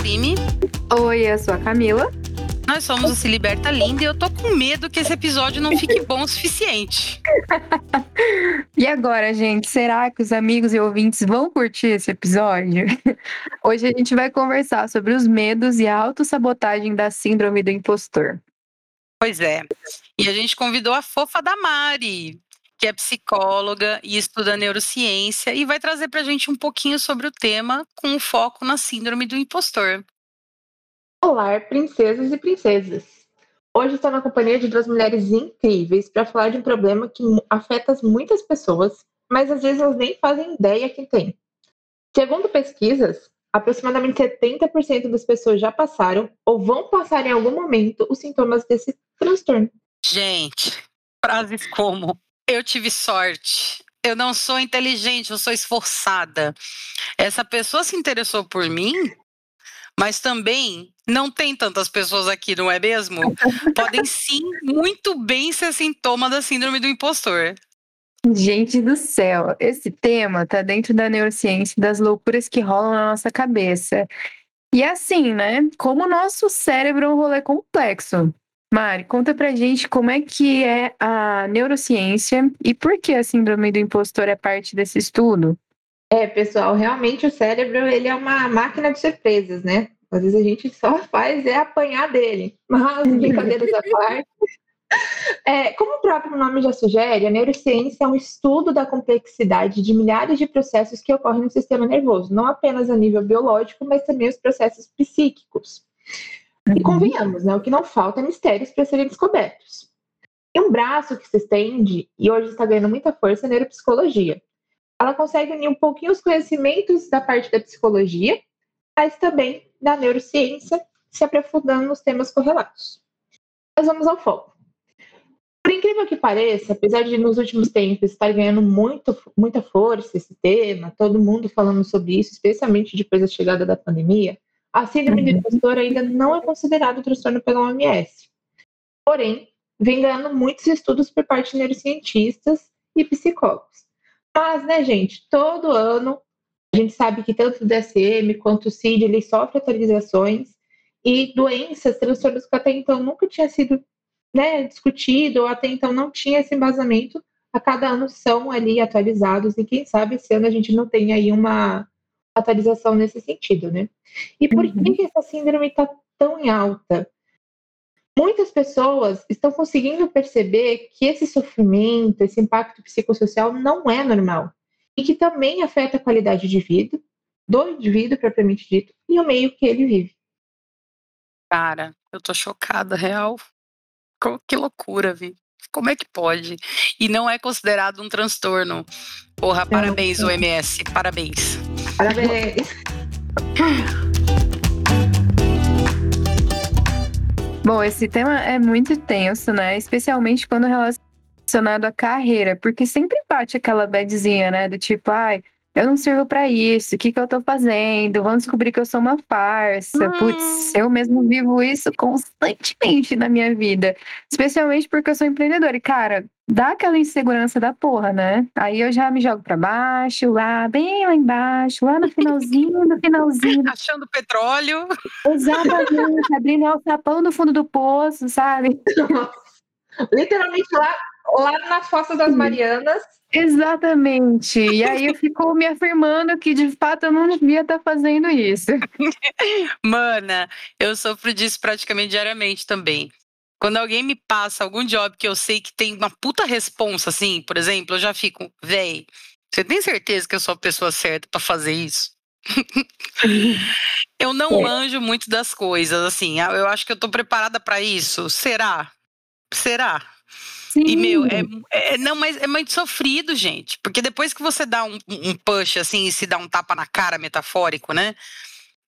Karime. Oi, eu sou a Camila. Nós somos o Se Liberta Linda e eu tô com medo que esse episódio não fique bom o suficiente. e agora, gente, será que os amigos e ouvintes vão curtir esse episódio? Hoje a gente vai conversar sobre os medos e a autossabotagem da síndrome do impostor. Pois é. E a gente convidou a fofa da Mari, que é psicóloga e estuda neurociência e vai trazer para a gente um pouquinho sobre o tema com foco na síndrome do impostor. Olá, princesas e princesas! Hoje estou na companhia de duas mulheres incríveis para falar de um problema que afeta muitas pessoas, mas às vezes elas nem fazem ideia que tem. Segundo pesquisas, aproximadamente 70% das pessoas já passaram ou vão passar em algum momento os sintomas desse transtorno. Gente, frases como eu tive sorte. Eu não sou inteligente, eu sou esforçada. Essa pessoa se interessou por mim, mas também não tem tantas pessoas aqui, não é mesmo? Podem sim muito bem ser sintoma da síndrome do impostor. Gente do céu, esse tema tá dentro da neurociência das loucuras que rolam na nossa cabeça. E assim, né? Como o nosso cérebro é um rolê complexo. Mari, conta pra gente como é que é a neurociência e por que a síndrome do impostor é parte desse estudo. É, pessoal, realmente o cérebro ele é uma máquina de surpresas, né? Às vezes a gente só faz é apanhar dele. Mas, brincadeiras à parte. É, como o próprio nome já sugere, a neurociência é um estudo da complexidade de milhares de processos que ocorrem no sistema nervoso, não apenas a nível biológico, mas também os processos psíquicos. E uhum. convenhamos, né, o que não falta é mistérios para serem descobertos. E um braço que se estende, e hoje está ganhando muita força, é a neuropsicologia. Ela consegue unir um pouquinho os conhecimentos da parte da psicologia, mas também da neurociência, se aprofundando nos temas correlatos. Mas vamos ao foco. Por incrível que pareça, apesar de nos últimos tempos estar ganhando muito, muita força esse tema, todo mundo falando sobre isso, especialmente depois da chegada da pandemia, a síndrome do uhum. impostor ainda não é considerado transtorno pela OMS. Porém, vem ganhando muitos estudos por parte de neurocientistas e psicólogos. Mas, né, gente, todo ano a gente sabe que tanto o DSM quanto o CID ele sofre atualizações e doenças, transtornos que até então nunca tinha sido né, discutido ou até então não tinha esse embasamento, a cada ano são ali atualizados e quem sabe esse ano a gente não tem aí uma atualização nesse sentido, né? E por uhum. que essa síndrome está tão em alta? Muitas pessoas estão conseguindo perceber que esse sofrimento, esse impacto psicossocial não é normal e que também afeta a qualidade de vida do indivíduo propriamente dito e o meio que ele vive. Cara, eu tô chocada, real. Que loucura, Vi. Como é que pode? E não é considerado um transtorno. Porra, parabéns, OMS. Parabéns. Parabéns. Bom, esse tema é muito tenso, né? Especialmente quando relacionado à carreira, porque sempre bate aquela badzinha, né? Do tipo, ai, eu não sirvo para isso, o que, que eu tô fazendo? Vão descobrir que eu sou uma farsa. Hum. Putz, eu mesmo vivo isso constantemente na minha vida. Especialmente porque eu sou empreendedora. E, cara, dá aquela insegurança da porra, né? Aí eu já me jogo para baixo, lá, bem lá embaixo, lá no finalzinho do finalzinho. Achando petróleo. Exatamente, abrindo o sapão do fundo do poço, sabe? Literalmente lá, lá nas Fossas das Marianas Exatamente. E aí eu fico me afirmando que de fato eu não devia estar fazendo isso. Mana, eu sofro disso praticamente diariamente também. Quando alguém me passa algum job que eu sei que tem uma puta responsa, assim, por exemplo, eu já fico, véi, você tem certeza que eu sou a pessoa certa para fazer isso? eu não é. manjo muito das coisas, assim. Eu acho que eu tô preparada para isso. Será? Será? Sim. E, meu, é, é, não, mas é muito sofrido, gente. Porque depois que você dá um, um push, assim, e se dá um tapa na cara metafórico, né?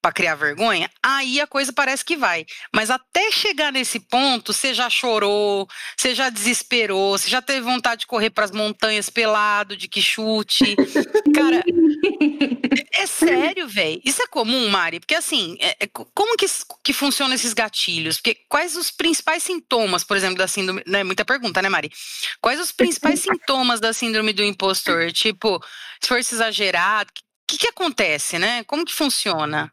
Para criar vergonha, aí a coisa parece que vai. Mas até chegar nesse ponto, você já chorou, você já desesperou, você já teve vontade de correr para as montanhas pelado, de que chute. Cara, é sério, velho. Isso é comum, Mari? Porque assim, é, é, como que, que funcionam esses gatilhos? Porque quais os principais sintomas, por exemplo, da síndrome. Não é muita pergunta, né, Mari? Quais os principais sintomas da síndrome do impostor? Tipo, esforço exagerado. O que, que acontece, né? Como que funciona?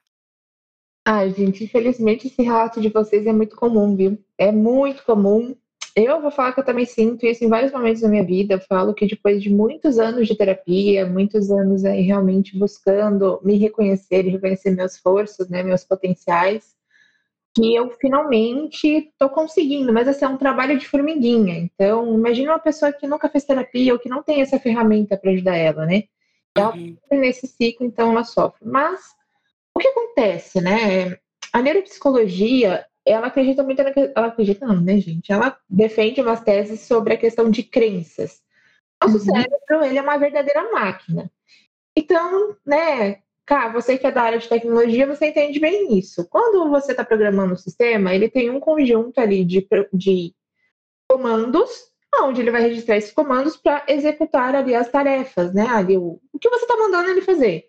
Ah, gente, infelizmente esse relato de vocês é muito comum, viu? É muito comum. Eu vou falar que eu também sinto isso em vários momentos da minha vida. Eu falo que depois de muitos anos de terapia, muitos anos aí realmente buscando me reconhecer e reconhecer meus esforços, né, meus potenciais, que eu finalmente estou conseguindo, mas assim, é um trabalho de formiguinha. Então, imagina uma pessoa que nunca fez terapia ou que não tem essa ferramenta para ajudar ela, né? Ela uhum. nesse ciclo, então ela sofre. Mas o que acontece, né? A neuropsicologia, ela acredita muito na ela acredita não, né, gente? Ela defende umas teses sobre a questão de crenças. Nosso uhum. cérebro, ele é uma verdadeira máquina. Então, né, Cá, você que é da área de tecnologia, você entende bem isso. Quando você está programando o sistema, ele tem um conjunto ali de, de comandos, onde ele vai registrar esses comandos para executar ali as tarefas, né? Ali, o, o que você está mandando ele fazer.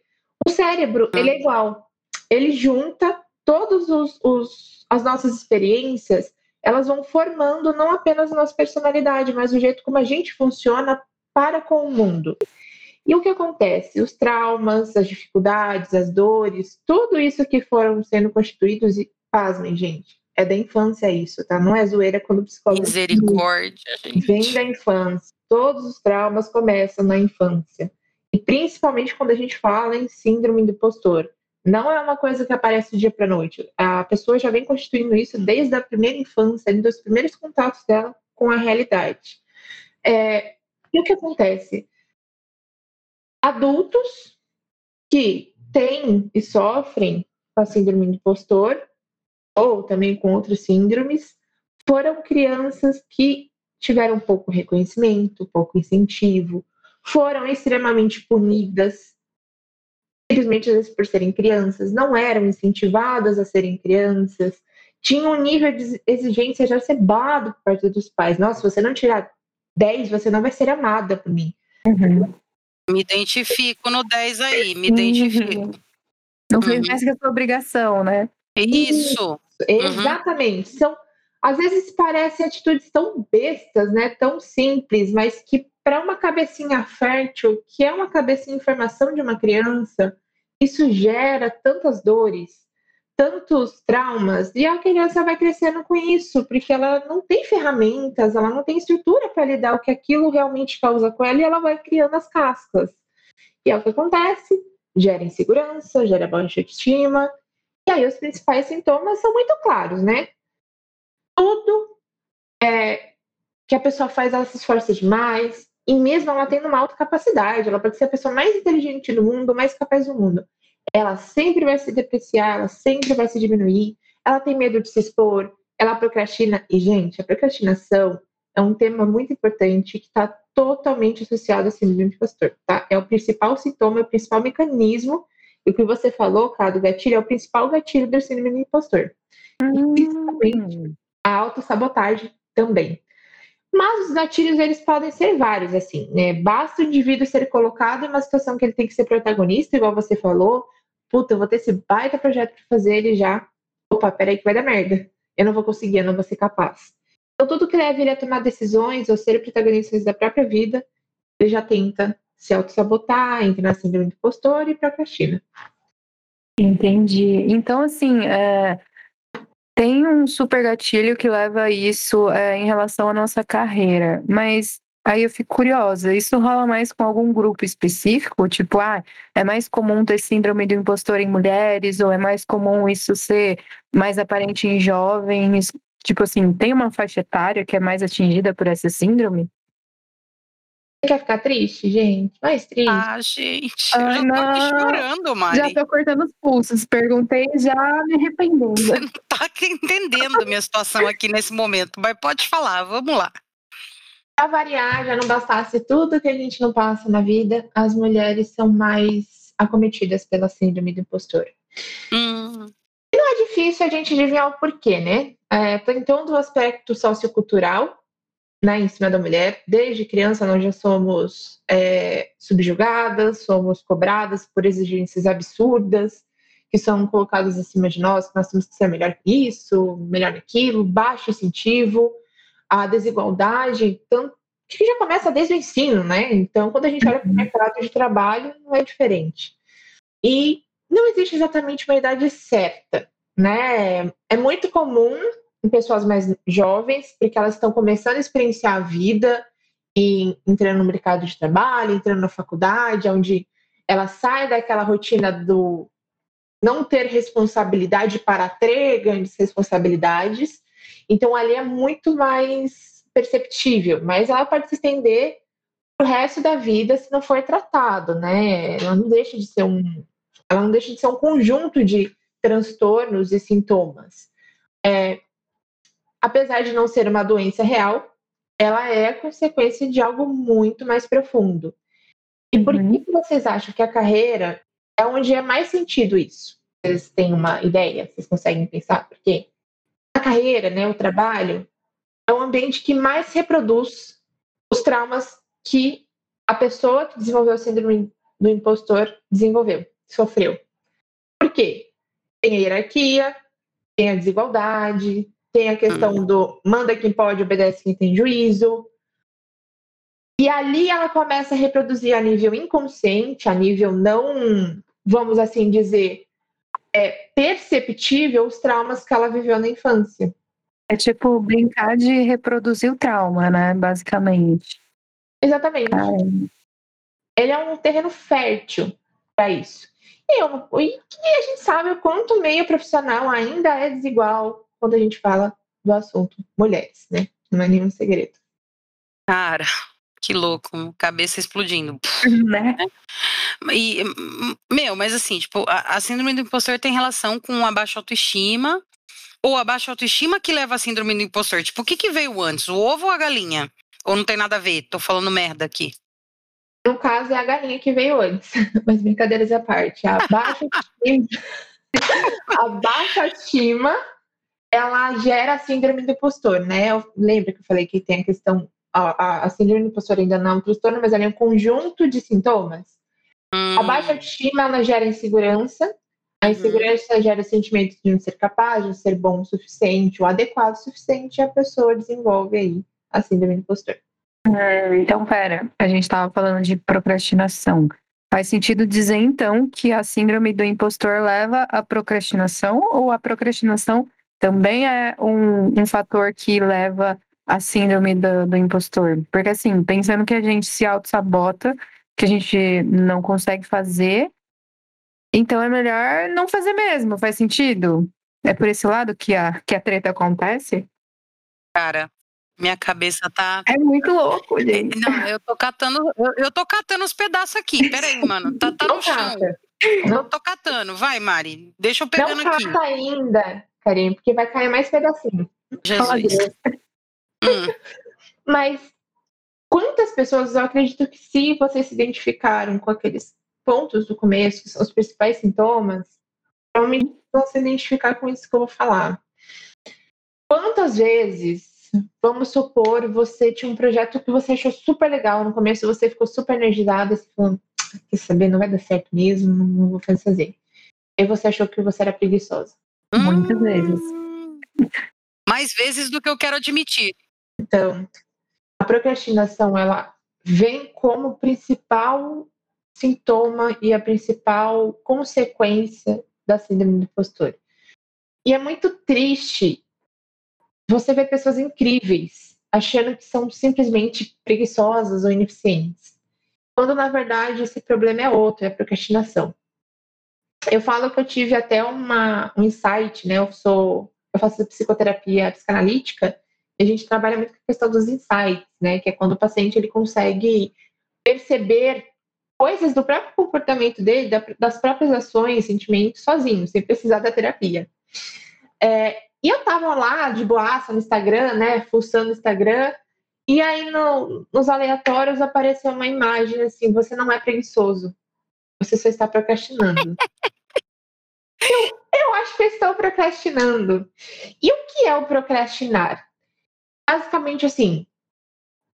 O cérebro, ele é igual. Ele junta todos os, os as nossas experiências, elas vão formando não apenas a nossa personalidade, mas o jeito como a gente funciona para com o mundo. E o que acontece? Os traumas, as dificuldades, as dores, tudo isso que foram sendo constituídos, e pasmem, gente, é da infância isso, tá? Não é zoeira quando o psicólogo. Misericórdia, gente. Vem da infância. Todos os traumas começam na infância. E principalmente quando a gente fala em síndrome do impostor. Não é uma coisa que aparece do dia para noite. A pessoa já vem constituindo isso desde a primeira infância, dos primeiros contatos dela com a realidade. É, e o que acontece? adultos que têm e sofrem com a síndrome do impostor, ou também com outras síndromes, foram crianças que tiveram pouco reconhecimento, pouco incentivo, foram extremamente punidas, simplesmente às vezes por serem crianças, não eram incentivadas a serem crianças, tinham um nível de exigência já cebado por parte dos pais. Nossa, se você não tirar 10, você não vai ser amada por mim. Uhum. Me identifico no 10 aí, me identifico. Não fez uhum. mais que a sua obrigação, né? Isso. Uhum. Exatamente. São, às vezes parecem atitudes tão bestas, né? Tão simples, mas que para uma cabecinha fértil, que é uma cabecinha em formação de uma criança, isso gera tantas dores, tantos traumas, e a criança vai crescendo com isso, porque ela não tem ferramentas, ela não tem estrutura para lidar o que aquilo realmente causa com ela, e ela vai criando as cascas. E é o que acontece, gera insegurança, gera baixa autoestima, e aí os principais sintomas são muito claros, né? Tudo é, que a pessoa faz, ela se esforça demais, e mesmo ela tendo uma alta capacidade, ela pode ser a pessoa mais inteligente do mundo, mais capaz do mundo ela sempre vai se depreciar, ela sempre vai se diminuir, ela tem medo de se expor, ela procrastina. E, gente, a procrastinação é um tema muito importante que está totalmente associado à síndrome do impostor, tá? É o principal sintoma, é o principal mecanismo. E o que você falou, cara, do gatilho, é o principal gatilho da síndrome do impostor. Hum. E, principalmente, a autossabotagem também. Mas os gatilhos, eles podem ser vários, assim, né? Basta o indivíduo ser colocado em uma situação que ele tem que ser protagonista, igual você falou. Puta, eu vou ter esse baita projeto para fazer ele já. Opa, peraí que vai dar merda. Eu não vou conseguir, eu não vou ser capaz. Então, tudo que leva ele a tomar decisões ou ser protagonista da própria vida, ele já tenta se auto-sabotar, entra na síndrome do impostor e procrastina. Entendi. Então, assim, é, tem um super gatilho que leva a isso é, em relação à nossa carreira, mas aí eu fico curiosa, isso rola mais com algum grupo específico? Tipo, ah, é mais comum ter síndrome do impostor em mulheres, ou é mais comum isso ser mais aparente em jovens? Tipo assim, tem uma faixa etária que é mais atingida por essa síndrome? Quer ficar triste, gente? Mais triste. Ah, gente, eu já tô aqui chorando, Mari. Já tô cortando os pulsos. Perguntei já me arrependendo. Você não tá entendendo minha situação aqui nesse momento, mas pode falar, vamos lá. Pra variar, já não bastasse tudo que a gente não passa na vida, as mulheres são mais acometidas pela síndrome do impostor. Hum. E não é difícil a gente adivinhar o porquê, né? É, tem todo o aspecto sociocultural, né, em cima da mulher. Desde criança nós já somos é, subjugadas, somos cobradas por exigências absurdas que são colocadas acima de nós, que nós temos que ser melhor que isso, melhor naquilo, baixo incentivo, a desigualdade, tanto, que já começa desde o ensino, né? Então, quando a gente olha para o uhum. mercado de trabalho, não é diferente. E não existe exatamente uma idade certa, né? É muito comum em pessoas mais jovens, porque elas estão começando a experienciar a vida e entrando no mercado de trabalho, entrando na faculdade, onde ela sai daquela rotina do não ter responsabilidade para ter grandes responsabilidades. Então ali é muito mais perceptível, mas ela pode se estender o resto da vida se não for tratado, né? Ela não deixa de ser um, ela não deixa de ser um conjunto de transtornos e sintomas. É, apesar de não ser uma doença real, ela é consequência de algo muito mais profundo. E por uhum. que vocês acham que a carreira é onde é mais sentido isso? Vocês têm uma ideia? Vocês conseguem pensar? Porque a carreira, né, o trabalho, é o ambiente que mais reproduz os traumas que a pessoa que desenvolveu o síndrome do impostor desenvolveu, sofreu. Por quê? Tem a hierarquia, tem a desigualdade, tem a questão hum. do manda quem pode, obedece quem tem juízo. E ali ela começa a reproduzir a nível inconsciente, a nível não, vamos assim dizer, é, perceptível os traumas que ela viveu na infância. É tipo brincar de reproduzir o trauma, né? Basicamente. Exatamente. Ele é um terreno fértil para isso. E, eu, e a gente sabe o quanto o meio profissional ainda é desigual quando a gente fala do assunto mulheres, né? Não é nenhum segredo. Cara, que louco, cabeça explodindo. Né? E, meu, mas assim, tipo, a, a síndrome do impostor tem relação com a baixa autoestima ou a baixa autoestima que leva à síndrome do impostor? Tipo, o que, que veio antes, o ovo ou a galinha? Ou não tem nada a ver? Tô falando merda aqui. No caso, é a galinha que veio antes. Mas brincadeiras à parte. A baixa autoestima, a baixa autoestima ela gera a síndrome do impostor, né? Eu lembro que eu falei que tem a questão, a, a, síndrome do impostor ainda não é um transtorno, mas ela é um conjunto de sintomas. Hum. A baixa autoestima, ela gera insegurança, a uhum. insegurança hum. gera o sentimento de não ser capaz, de não ser bom o suficiente, ou adequado o suficiente, e a pessoa desenvolve aí a síndrome do impostor. É, então, pera, a gente estava falando de procrastinação. Faz sentido dizer, então, que a síndrome do impostor leva à procrastinação ou a procrastinação também é um, um fator que leva à síndrome do, do impostor. Porque, assim, pensando que a gente se auto-sabota, que a gente não consegue fazer, então é melhor não fazer mesmo, faz sentido? É por esse lado que a, que a treta acontece? Cara, minha cabeça tá. É muito louco, gente. Não, eu tô catando, eu, eu tô catando os pedaços aqui. Peraí, mano. Tá, tá no chão. Não tô catando. Vai, Mari. Deixa eu pegando não aqui. Não cata ainda. Karim, porque vai cair mais pedacinho. Jesus. hum. Mas quantas pessoas eu acredito que se vocês se identificaram com aqueles pontos do começo, que são os principais sintomas, provavelmente vão se identificar com isso que eu vou falar. Quantas vezes, vamos supor, você tinha um projeto que você achou super legal no começo, você ficou super energizada, você falou, quer saber, não vai dar certo mesmo, não vou fazer. E você achou que você era preguiçosa. Muitas hum, vezes. Mais vezes do que eu quero admitir. Então, a procrastinação, ela vem como principal sintoma e a principal consequência da síndrome do impostor. E é muito triste você ver pessoas incríveis achando que são simplesmente preguiçosas ou ineficientes, quando na verdade esse problema é outro, é a procrastinação. Eu falo que eu tive até uma, um insight, né? Eu sou, eu faço psicoterapia psicanalítica e a gente trabalha muito com a questão dos insights, né? Que é quando o paciente ele consegue perceber coisas do próprio comportamento dele, das próprias ações, sentimentos, sozinho, sem precisar da terapia. É, e eu tava lá de boaça no Instagram, né? Fuçando no Instagram. E aí no, nos aleatórios apareceu uma imagem assim: você não é preguiçoso, você só está procrastinando. eu, eu acho que eu estou procrastinando. E o que é o procrastinar? Basicamente assim,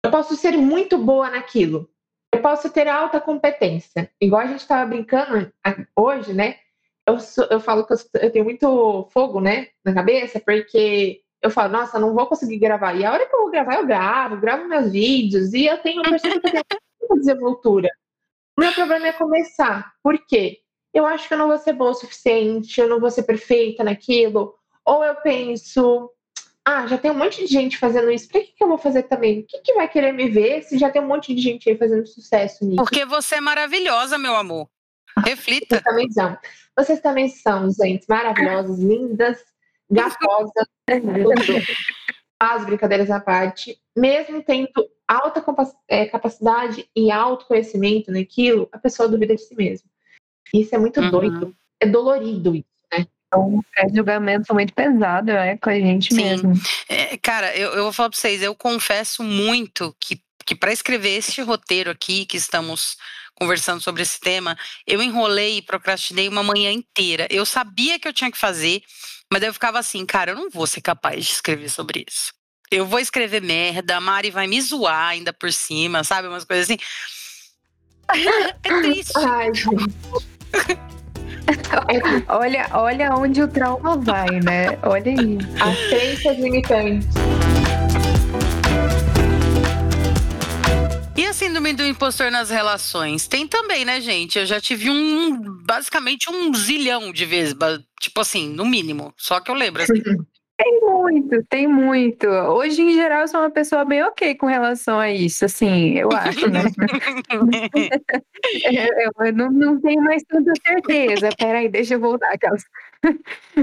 eu posso ser muito boa naquilo. Eu posso ter alta competência. Igual a gente estava brincando hoje, né? Eu, sou, eu falo que eu, eu, tenho muito fogo, né, na cabeça, porque eu falo, nossa, não vou conseguir gravar. E a hora que eu vou gravar, eu gravo, gravo meus vídeos, e eu tenho, eu percebo que eu tenho muita desenvoltura. O meu problema é começar. Por quê? eu acho que eu não vou ser boa o suficiente, eu não vou ser perfeita naquilo. Ou eu penso, ah, já tem um monte de gente fazendo isso, por que, que eu vou fazer também? O que, que vai querer me ver se já tem um monte de gente aí fazendo sucesso nisso? Porque você é maravilhosa, meu amor. Reflita. Vocês também são. Vocês também são, gente, maravilhosas, lindas, gatosas, as brincadeiras à parte. Mesmo tendo alta é, capacidade e autoconhecimento naquilo, a pessoa duvida de si mesma. Isso é muito uhum. doido. É dolorido isso, né? É um julgamento muito pesado, né? Com a gente Sim. mesmo. É, cara, eu, eu vou falar pra vocês, eu confesso muito que, que para escrever este roteiro aqui que estamos conversando sobre esse tema, eu enrolei e procrastinei uma manhã inteira. Eu sabia que eu tinha que fazer, mas eu ficava assim, cara, eu não vou ser capaz de escrever sobre isso. Eu vou escrever merda, a Mari vai me zoar ainda por cima, sabe? Umas coisas assim. É triste. Ai, olha, olha onde o trauma vai, né? Olha aí. As crenças limitantes. E a síndrome do impostor nas relações? Tem também, né, gente? Eu já tive um, basicamente um zilhão de vezes, tipo assim, no mínimo. Só que eu lembro, assim. Tem muito, tem muito. Hoje, em geral, eu sou uma pessoa bem ok com relação a isso, assim, eu acho, né? eu não, não tenho mais tanta certeza. Peraí, deixa eu voltar, aquelas.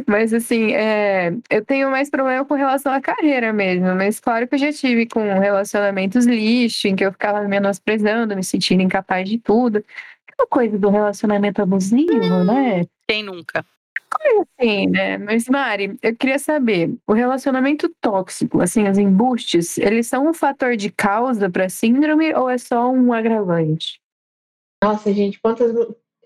Mas assim, é, eu tenho mais problema com relação à carreira mesmo. Mas claro que eu já tive com relacionamentos lixo, em que eu ficava me menosprezando, me sentindo incapaz de tudo. Aquela coisa do relacionamento abusivo, hum, né? Quem nunca? Como assim, né? Mas, Mari, eu queria saber, o relacionamento tóxico, assim, os embustes, eles são um fator de causa para síndrome ou é só um agravante? Nossa, gente, quantas.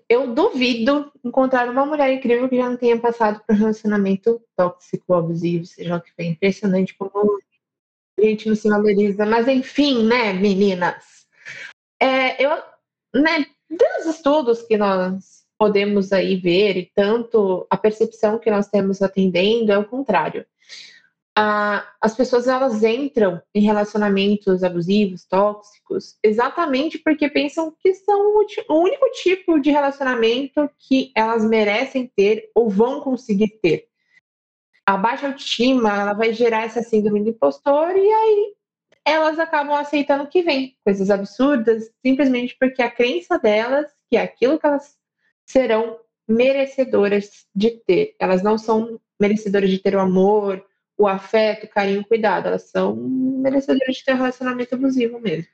Eu duvido encontrar uma mulher incrível que já não tenha passado por um relacionamento tóxico, abusivo, seja o que for. Impressionante como a gente não se valoriza. Mas, enfim, né, meninas? É, eu, né, dos estudos que nós podemos aí ver, e tanto a percepção que nós temos atendendo é o contrário. Ah, as pessoas elas entram em relacionamentos abusivos, tóxicos, exatamente porque pensam que são o único tipo de relacionamento que elas merecem ter ou vão conseguir ter. A baixa autoestima ela vai gerar essa síndrome do impostor e aí elas acabam aceitando o que vem, coisas absurdas, simplesmente porque a crença delas, que é aquilo que elas serão merecedoras de ter. Elas não são merecedoras de ter o amor, o afeto, o carinho, o cuidado. Elas são merecedoras de ter um relacionamento abusivo mesmo.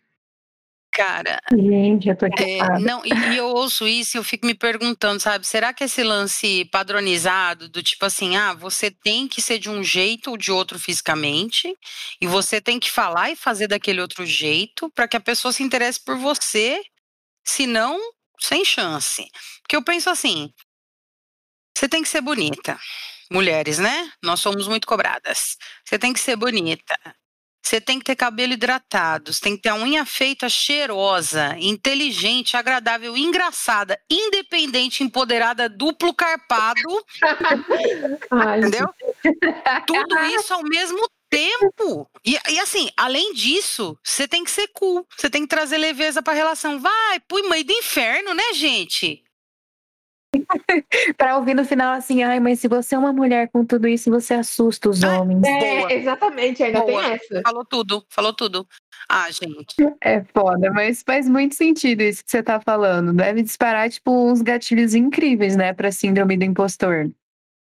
Cara, Gente, eu tô é, não, e, e, eu ouço isso e eu fico me perguntando, sabe, será que esse lance padronizado do tipo assim, ah, você tem que ser de um jeito ou de outro fisicamente, e você tem que falar e fazer daquele outro jeito para que a pessoa se interesse por você, senão sem chance. Porque eu penso assim: você tem que ser bonita. Mulheres, né? Nós somos muito cobradas. Você tem que ser bonita. Você tem que ter cabelo hidratado, você tem que ter a unha feita cheirosa, inteligente, agradável, engraçada, independente, empoderada, duplo carpado. Ai, entendeu? Tudo isso ao mesmo tempo. E, e, assim, além disso, você tem que ser cool. Você tem que trazer leveza pra relação. Vai, pui mãe do inferno, né, gente? para ouvir no final assim, ai, mas se você é uma mulher com tudo isso, você assusta os ah, homens. É, exatamente, ainda Boa. tem essa. Falou tudo, falou tudo. Ah, gente. É foda, mas faz muito sentido isso que você tá falando. Deve disparar, tipo, uns gatilhos incríveis, né, pra síndrome do impostor.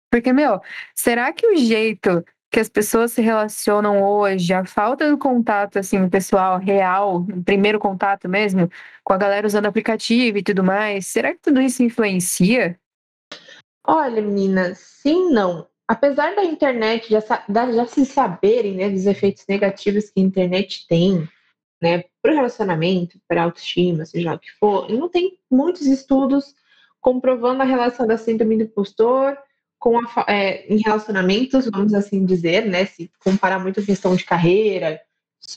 Porque, meu, será que o jeito que as pessoas se relacionam hoje, a falta do contato, assim, pessoal real, primeiro contato mesmo, com a galera usando aplicativo e tudo mais, será que tudo isso influencia? Olha, meninas, sim não. Apesar da internet já, já se saberem né, dos efeitos negativos que a internet tem né, para o relacionamento, para autoestima, seja o que for, não tem muitos estudos comprovando a relação da síndrome do impostor com a, é, em relacionamentos, vamos assim dizer, né? Se comparar muito a questão de carreira,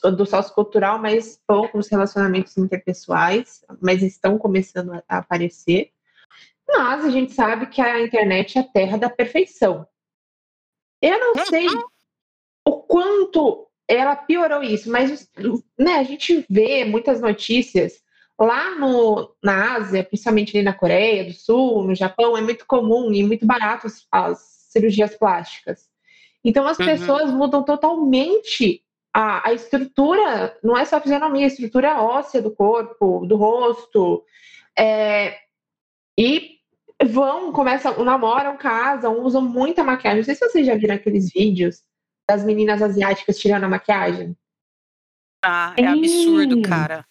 do sociocultural, mas poucos relacionamentos interpessoais, mas estão começando a aparecer. Mas a gente sabe que a internet é a terra da perfeição. Eu não sei o quanto ela piorou isso, mas né, a gente vê muitas notícias lá no, na Ásia, principalmente ali na Coreia do Sul, no Japão, é muito comum e muito barato as, as cirurgias plásticas. Então as uhum. pessoas mudam totalmente a, a, estrutura, não é só a fisionomia, a estrutura óssea do corpo, do rosto. É, e vão, começam, namoram, casam, usam muita maquiagem. Não sei se vocês já viram aqueles vídeos das meninas asiáticas tirando a maquiagem. Ah, é absurdo, cara.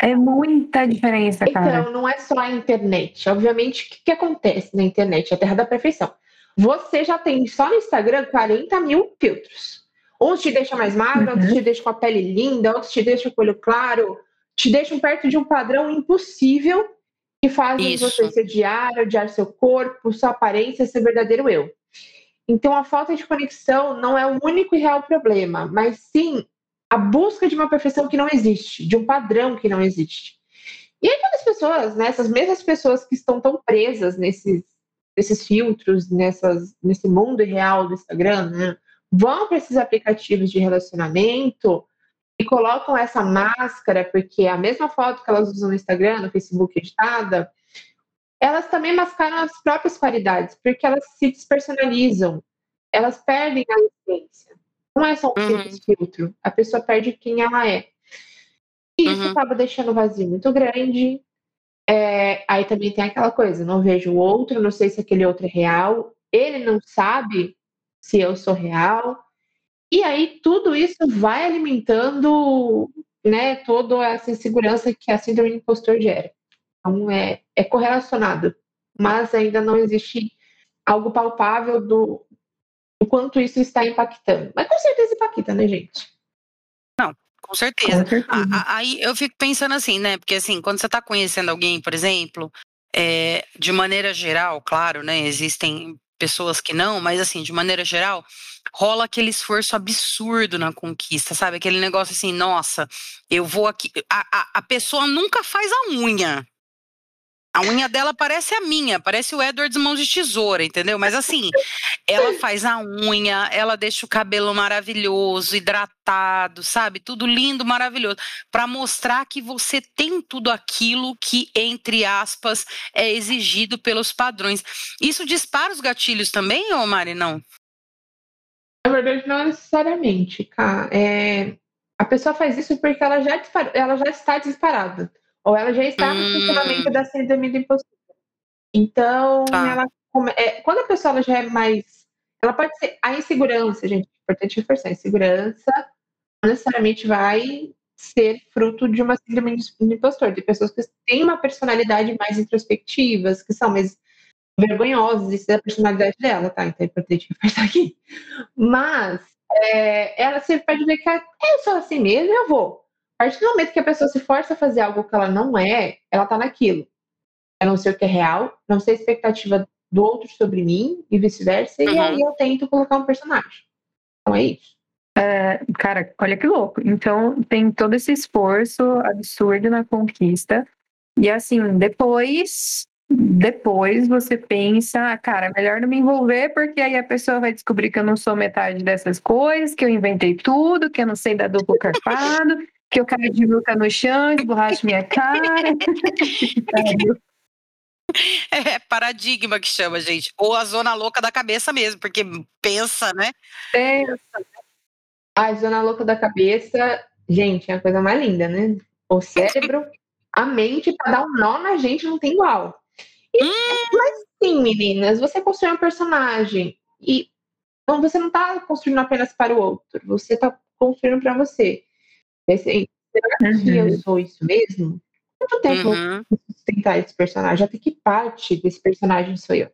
É muita diferença, cara. Então, não é só a internet. Obviamente, o que, que acontece na internet? É a terra da perfeição. Você já tem só no Instagram 40 mil filtros. Uns te deixam mais magro, uhum. outros te deixam com a pele linda, outros te deixam com o olho claro, te deixam perto de um padrão impossível que fazem Isso. você ser diário, odiar seu corpo, sua aparência, seu verdadeiro eu. Então, a falta de conexão não é o único e real problema, mas sim a busca de uma perfeição que não existe, de um padrão que não existe. E aquelas pessoas, né, essas mesmas pessoas que estão tão presas nesses, nesses filtros, nessas, nesse mundo real do Instagram, né, vão para esses aplicativos de relacionamento e colocam essa máscara, porque a mesma foto que elas usam no Instagram, no Facebook editada, elas também mascaram as próprias qualidades, porque elas se despersonalizam, elas perdem a essência. Não é só um uhum. filtro, a pessoa perde quem ela é. E isso uhum. acaba deixando o vazio muito grande. É, aí também tem aquela coisa, não vejo o outro, não sei se aquele outro é real, ele não sabe se eu sou real. E aí tudo isso vai alimentando né, toda essa insegurança que a síndrome do impostor gera. Então é, é correlacionado, mas ainda não existe algo palpável do, do quanto isso está impactando. Mas com certeza impacta, né, gente? Não, com certeza. Com certeza. Aí eu fico pensando assim, né? Porque assim, quando você está conhecendo alguém, por exemplo, é, de maneira geral, claro, né? Existem pessoas que não, mas assim, de maneira geral, rola aquele esforço absurdo na conquista, sabe? Aquele negócio assim, nossa, eu vou aqui. A, a, a pessoa nunca faz a unha. A unha dela parece a minha, parece o Edward Mãos de Tesoura, entendeu? Mas assim, ela faz a unha, ela deixa o cabelo maravilhoso, hidratado, sabe? Tudo lindo, maravilhoso, para mostrar que você tem tudo aquilo que, entre aspas, é exigido pelos padrões. Isso dispara os gatilhos também, ô Mari, não? Na verdade, não necessariamente, cara. É... A pessoa faz isso porque ela já, ela já está disparada ou ela já está no hum. funcionamento da síndrome do impostor. Então, tá. ela, é, quando a pessoa já é mais. Ela pode ser. A insegurança, gente, é importante reforçar: a insegurança não necessariamente vai ser fruto de uma síndrome do impostor. Tem pessoas que têm uma personalidade mais introspectivas, que são mais vergonhosas, isso é a personalidade dela, tá? Então é importante reforçar aqui. Mas é, ela sempre pode ver que eu sou assim mesmo, eu vou. A partir do momento que a pessoa se força a fazer algo que ela não é, ela tá naquilo. Eu não sei o que é real, não sei a expectativa do outro sobre mim e vice-versa, uhum. e aí eu tento colocar um personagem. Então é isso. É, cara, olha que louco. Então tem todo esse esforço absurdo na conquista. E assim, depois depois você pensa, ah, cara, melhor não me envolver, porque aí a pessoa vai descobrir que eu não sou metade dessas coisas, que eu inventei tudo, que eu não sei dar duplo carpado, que eu caio de boca no chão, esborracho minha cara. É paradigma que chama, gente. Ou a zona louca da cabeça mesmo, porque pensa, né? Pensa. A zona louca da cabeça, gente, é a coisa mais linda, né? O cérebro, a mente, para dar um nó na gente não tem igual. E, hum. Mas sim, meninas, você constrói um personagem e você não está construindo apenas para o outro, você está construindo para você. Pensei, será que uhum. eu sou isso mesmo? Quanto tempo uhum. eu sustentar esse personagem? Até que parte desse personagem sou eu?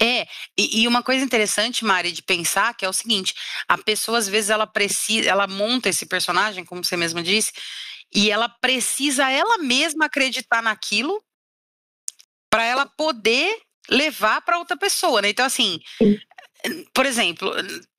É, e, e, uma coisa interessante, Mari, de pensar que é o seguinte: a pessoa às vezes ela precisa, ela monta esse personagem, como você mesma disse, e ela precisa ela mesma acreditar naquilo para ela poder levar para outra pessoa, né? Então assim, por exemplo,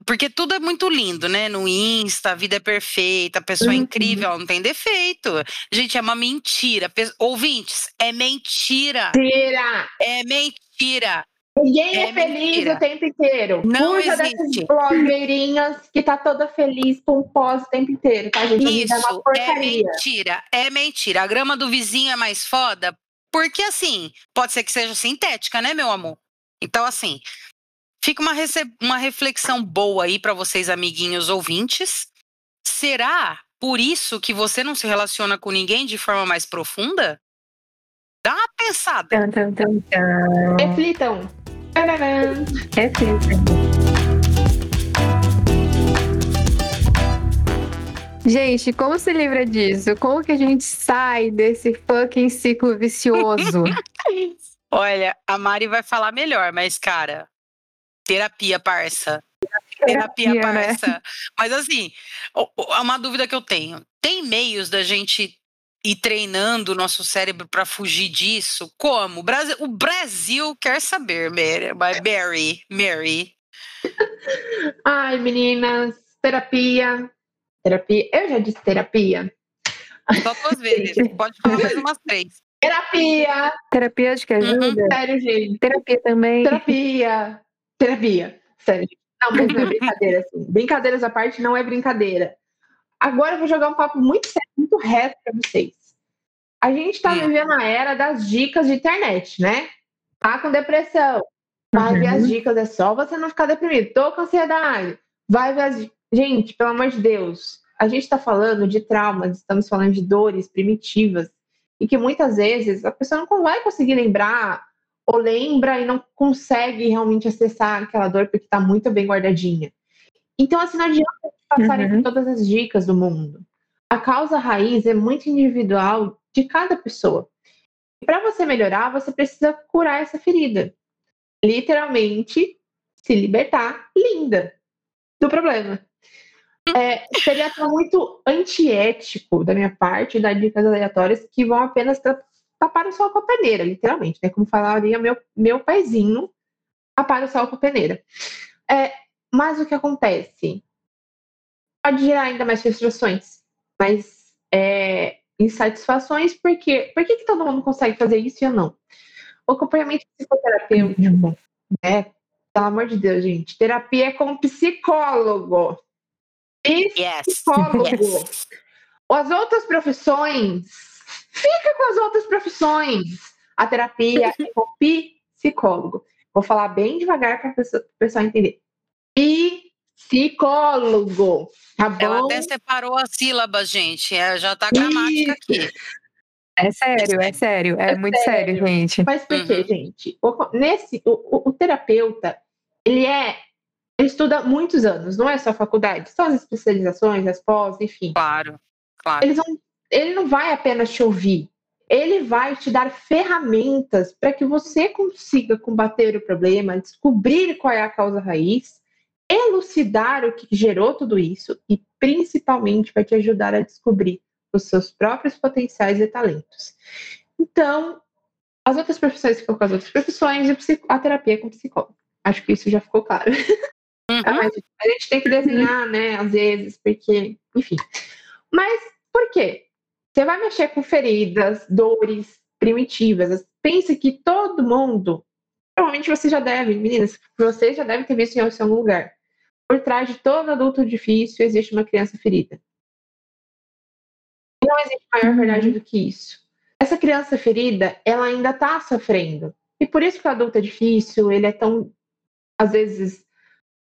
porque tudo é muito lindo, né? No Insta, a vida é perfeita, a pessoa é uhum. é incrível, ela não tem defeito. Gente, é uma mentira. Ouvintes, é mentira. Mentira! É mentira. Ninguém é, é feliz mentira. o tempo inteiro. Não Fuja existe. blogueirinhas que tá toda feliz, pomposa o tempo inteiro, tá, gente? Isso, é, é mentira. É mentira. A grama do vizinho é mais foda porque, assim, pode ser que seja sintética, né, meu amor? Então, assim, fica uma, uma reflexão boa aí para vocês, amiguinhos ouvintes. Será por isso que você não se relaciona com ninguém de forma mais profunda? Dá uma pensada. Reflitam. Reflitam. Gente, como se livra disso? Como que a gente sai desse fucking ciclo vicioso? Olha, a Mari vai falar melhor, mas, cara, terapia, parça. Terapia, terapia né? parça. Né? Mas, assim, uma dúvida que eu tenho: tem meios da gente ir treinando o nosso cérebro para fugir disso? Como? O Brasil, o Brasil quer saber, Mary. Mary. Mary. Ai, meninas, terapia, Terapia. Eu já disse terapia. Só duas vezes. Pode falar mais umas três. Terapia. Terapia acho que ajuda. Uhum. Sério, gente. Terapia também. Terapia. Terapia. Sério. Não, mas não é brincadeira, assim. Brincadeiras à parte, não é brincadeira. Agora eu vou jogar um papo muito sério, muito reto para vocês. A gente tá é. vivendo a era das dicas de internet, né? Tá com depressão. Vai uhum. ver as dicas, é só você não ficar deprimido. Tô com ansiedade. Vai ver as Gente, pelo amor de Deus, a gente está falando de traumas, estamos falando de dores primitivas e que muitas vezes a pessoa não vai conseguir lembrar ou lembra e não consegue realmente acessar aquela dor porque está muito bem guardadinha. Então, assim, não adianta passarem uhum. todas as dicas do mundo. A causa raiz é muito individual de cada pessoa. E para você melhorar, você precisa curar essa ferida. Literalmente, se libertar linda do problema. É, seria muito antiético da minha parte dar dicas aleatórias que vão apenas tapar o sol com a peneira, literalmente, né? Como falaria meu, meu paizinho, tapar o sol com a peneira. É, mas o que acontece? Pode gerar ainda mais frustrações, mais é, insatisfações, porque por que, que todo mundo consegue fazer isso e eu não? O acompanhamento psicoterapêutico, né? Pelo amor de Deus, gente. Terapia é com psicólogo psicólogo. Yes. As outras profissões, fica com as outras profissões. A terapia é com psicólogo. Vou falar bem devagar para o pessoal entender. Psicólogo, tá bom? Ela até separou as sílabas, gente. É, já tá gramática aqui. É sério, é sério, é, é muito sério. sério. gente. Mas por quê, uhum. gente? O, nesse, o, o, o terapeuta, ele é ele estuda muitos anos, não é só faculdade, são as especializações, as pós, enfim. Claro, claro. Eles não, ele não vai apenas te ouvir, ele vai te dar ferramentas para que você consiga combater o problema, descobrir qual é a causa raiz, elucidar o que gerou tudo isso e, principalmente, vai te ajudar a descobrir os seus próprios potenciais e talentos. Então, as outras profissões ficam com as outras profissões e a terapia com psicólogo. Acho que isso já ficou claro. Uhum. A gente tem que desenhar, né, às vezes, porque, enfim. Mas por quê? Você vai mexer com feridas, dores primitivas. Pense que todo mundo, provavelmente você já deve, meninas, você já deve ter visto em algum lugar. Por trás de todo adulto difícil existe uma criança ferida. Não existe maior uhum. verdade do que isso. Essa criança ferida, ela ainda está sofrendo. E por isso que o adulto é difícil, ele é tão, às vezes,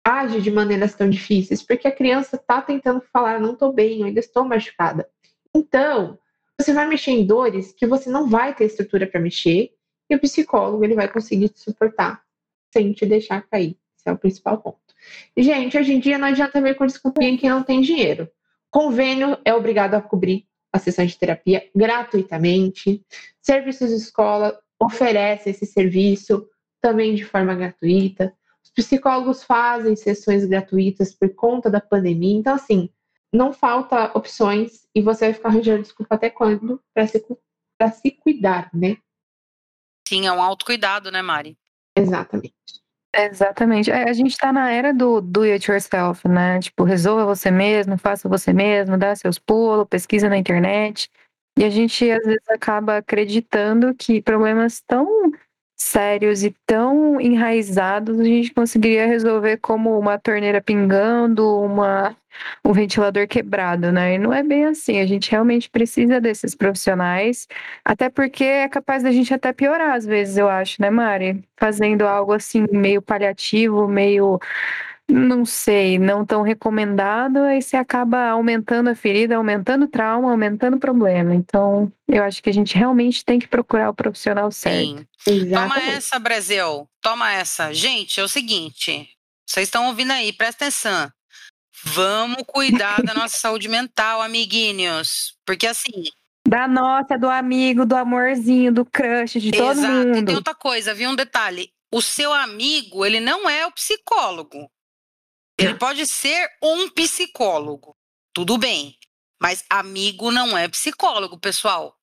age de maneiras tão difíceis, porque a criança está tentando falar, não estou bem, eu ainda estou machucada. Então, você vai mexer em dores que você não vai ter estrutura para mexer, e o psicólogo ele vai conseguir te suportar sem te deixar cair. Esse é o principal ponto. Gente, hoje em dia não adianta ver com desculpinha em quem não tem dinheiro. Convênio é obrigado a cobrir a sessão de terapia gratuitamente. Serviços de escola oferece esse serviço também de forma gratuita psicólogos fazem sessões gratuitas por conta da pandemia. Então, assim, não falta opções e você vai ficar arranjando desculpa até quando para se, se cuidar, né? Sim, é um autocuidado, né, Mari? Exatamente. Exatamente. É, a gente está na era do do it yourself, né? Tipo, resolva você mesmo, faça você mesmo, dá seus pulos, pesquisa na internet. E a gente às vezes acaba acreditando que problemas tão sérios e tão enraizados, a gente conseguiria resolver como uma torneira pingando, uma, um ventilador quebrado, né? E não é bem assim. A gente realmente precisa desses profissionais, até porque é capaz da gente até piorar às vezes, eu acho, né, Mari? Fazendo algo assim meio paliativo, meio não sei, não tão recomendado, aí você acaba aumentando a ferida, aumentando o trauma, aumentando o problema. Então, eu acho que a gente realmente tem que procurar o profissional certo. Sim. Toma essa, Brasil. Toma essa. Gente, é o seguinte. Vocês estão ouvindo aí, presta atenção. Vamos cuidar da nossa saúde mental, amiguinhos. Porque assim. Da nossa, do amigo, do amorzinho, do crush, de todo Exato. mundo. E tem outra coisa, viu? Um detalhe. O seu amigo, ele não é o psicólogo. Ele pode ser um psicólogo, tudo bem. Mas amigo não é psicólogo, pessoal.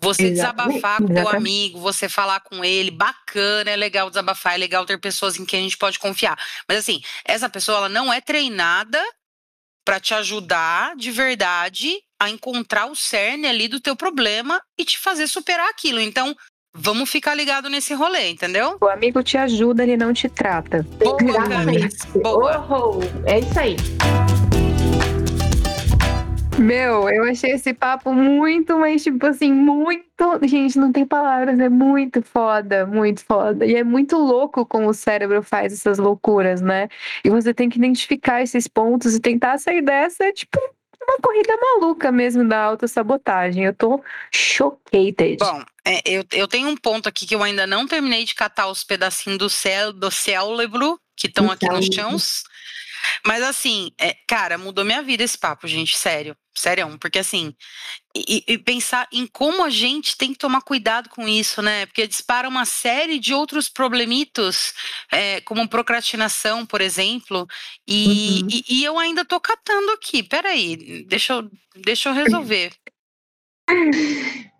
Você Exatamente. desabafar com Exatamente. teu amigo, você falar com ele, bacana, é legal desabafar, é legal ter pessoas em quem a gente pode confiar. Mas assim, essa pessoa ela não é treinada para te ajudar de verdade a encontrar o cerne ali do teu problema e te fazer superar aquilo. Então, Vamos ficar ligado nesse rolê, entendeu? O amigo te ajuda, ele não te trata. Boa, Boa. Oh, é isso aí. Meu, eu achei esse papo muito, mas tipo assim, muito. Gente, não tem palavras, é muito foda, muito foda. E é muito louco como o cérebro faz essas loucuras, né? E você tem que identificar esses pontos e tentar sair dessa, tipo, uma corrida maluca mesmo da autossabotagem. Eu tô chocated. Bom, é, eu, eu tenho um ponto aqui que eu ainda não terminei de catar os pedacinhos do, céu, do cérebro que estão aqui nos chãos. Mas assim, é, cara, mudou minha vida esse papo, gente, sério. Sério, porque assim, e, e, pensar em como a gente tem que tomar cuidado com isso, né? Porque dispara uma série de outros problemitos, é, como procrastinação, por exemplo, e, uhum. e, e, eu ainda tô catando aqui. Peraí, deixa eu, deixa eu resolver.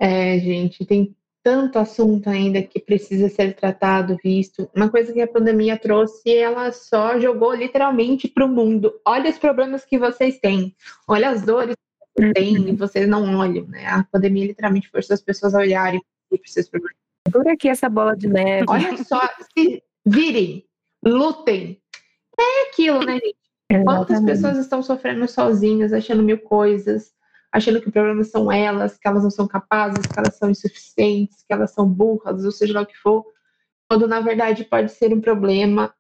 É, gente, tem tanto assunto ainda que precisa ser tratado, visto. Uma coisa que a pandemia trouxe, ela só jogou literalmente para o mundo. Olha os problemas que vocês têm, olha as dores que vocês têm e vocês não olham, né? A pandemia literalmente forçou as pessoas a olharem para esses problemas. Por aqui essa bola de neve. Olha só, se virem, lutem. É aquilo, né, gente? Quantas pessoas estão sofrendo sozinhas, achando mil coisas, achando que o problema são elas, que elas não são capazes, que elas são insuficientes, que elas são burras, ou seja lá o que for, quando na verdade pode ser um problema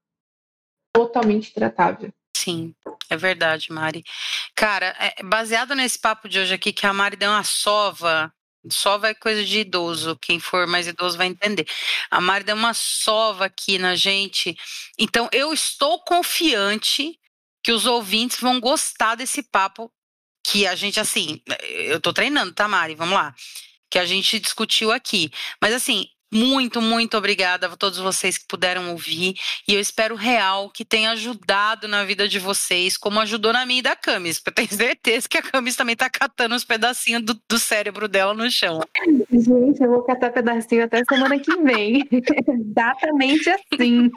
totalmente tratável. Sim, é verdade, Mari. Cara, é, baseado nesse papo de hoje aqui, que a Mari deu uma sova. Sova é coisa de idoso, quem for mais idoso vai entender. A Mari deu uma sova aqui na gente. Então, eu estou confiante que os ouvintes vão gostar desse papo que a gente, assim, eu tô treinando, tá, Mari? Vamos lá. Que a gente discutiu aqui. Mas, assim, muito, muito obrigada a todos vocês que puderam ouvir. E eu espero real que tenha ajudado na vida de vocês, como ajudou na minha e da Camis. Eu tenho certeza que a Camis também tá catando uns pedacinhos do, do cérebro dela no chão. Gente, eu vou catar pedacinho até semana que vem. Exatamente assim.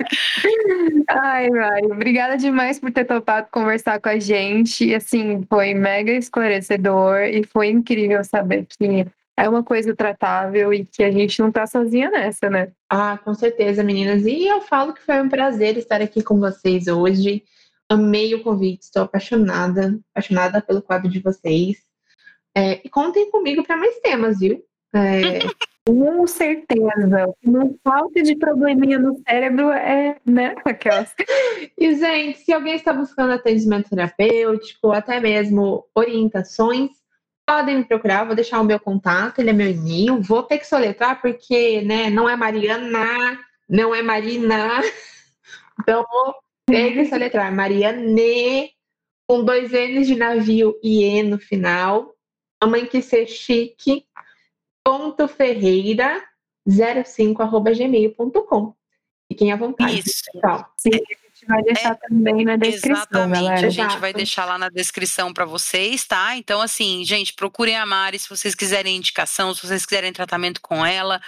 Ai, Mari, obrigada demais por ter topado conversar com a gente. Assim, foi mega esclarecedor e foi incrível saber que é uma coisa tratável e que a gente não tá sozinha nessa, né? Ah, com certeza, meninas. E eu falo que foi um prazer estar aqui com vocês hoje. Amei o convite, estou apaixonada, apaixonada pelo quadro de vocês. É, e contem comigo para mais temas, viu? É... Com certeza. Não falta de probleminha no cérebro é, né, aquelas. e, gente, se alguém está buscando atendimento terapêutico, até mesmo orientações, podem me procurar, vou deixar o meu contato, ele é meu e-mail. Vou ter que soletrar porque, né, não é Mariana, não é Marina. Então, vou ter que soletrar Mariane, com dois N's de navio e E no final. Mamãe que ser chique, ponto ferreira, 05 arroba gmail.com. Fiquem à vontade. Isso. Pessoal. Sim gente vai deixar é, também na descrição, exatamente, galera. A gente vai deixar lá na descrição para vocês, tá? Então, assim, gente, procurem a Mari se vocês quiserem indicação, se vocês quiserem tratamento com ela.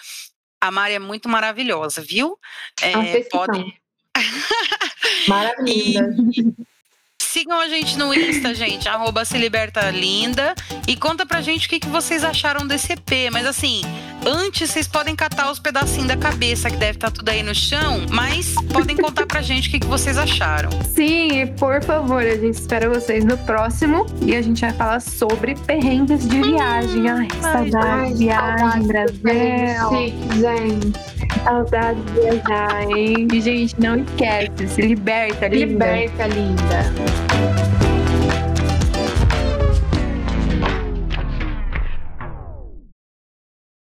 A Mari é muito maravilhosa, viu? É, podem. Maravilhosa. Sigam a gente no Insta, gente, arroba se liberta linda. E conta pra gente o que, que vocês acharam desse EP. Mas assim, Antes, vocês podem catar os pedacinhos da cabeça, que deve estar tá tudo aí no chão, mas podem contar pra gente o que, que vocês acharam. Sim, por favor, a gente espera vocês no próximo e a gente vai falar sobre perrengues de viagem. Ai, saudade de viagem, Brasil. Chique, gente. Saudade de viajar, hein? E, gente, não esquece, se liberta, linda. Liberta, linda.